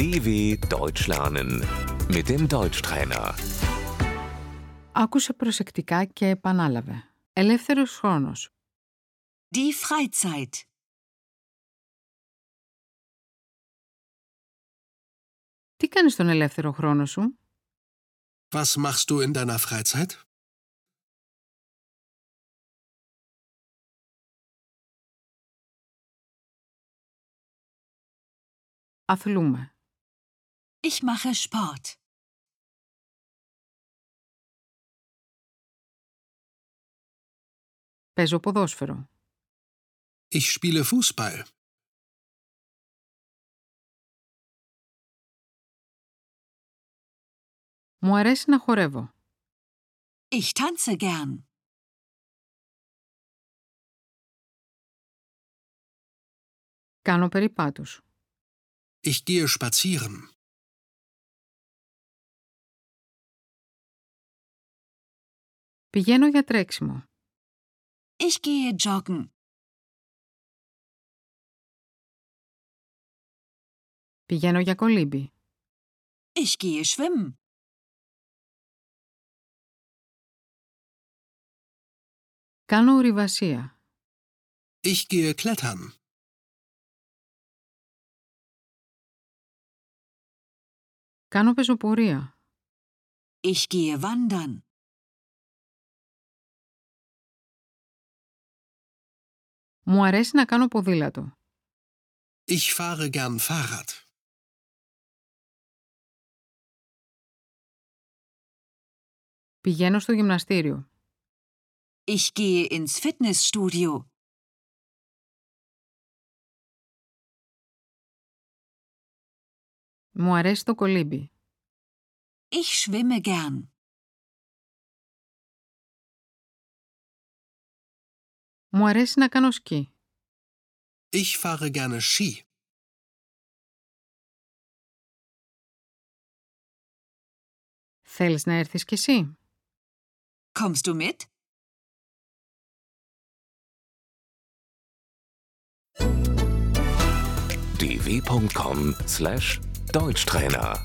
DW Deutsch lernen mit dem Deutschtrainer. Άκουσε προσεκτικά και επανάλαβε. Ελεύθερος χρόνος. Die Freizeit. Τι κάνεις στον ελεύθερο χρόνο σου; Was machst du in deiner Freizeit? Αθλούμε. Ich mache Sport. Παίζω ποδόσφαιρο. Ich spiele Fußball. Μου αρέσει να χορεύω. Ich tanze gern. Κάνω περιπάτους. Ich gehe spazieren. Πηγαίνω για τρέξιμο. Ich gehe joggen. Πηγαίνω για κολύμπι. Ich gehe schwimmen. Κάνω ουρηβασία. Ich gehe klettern. Κάνω πεζοπορία. Ich gehe wandern. Μου αρέσει να κάνω ποδήλατο. Ich fahre gern Fahrrad. Πηγαίνω στο γυμναστήριο. Ich gehe ins Fitnessstudio. Μου αρέσει το κολύμπι. Ich schwimme gern. Μου αρέσει να κάνω σκι. Ich fahre gerne Ski. Θέλεις να έρθεις κι εσύ? Kommst du mit? dw.com/deutschtrainer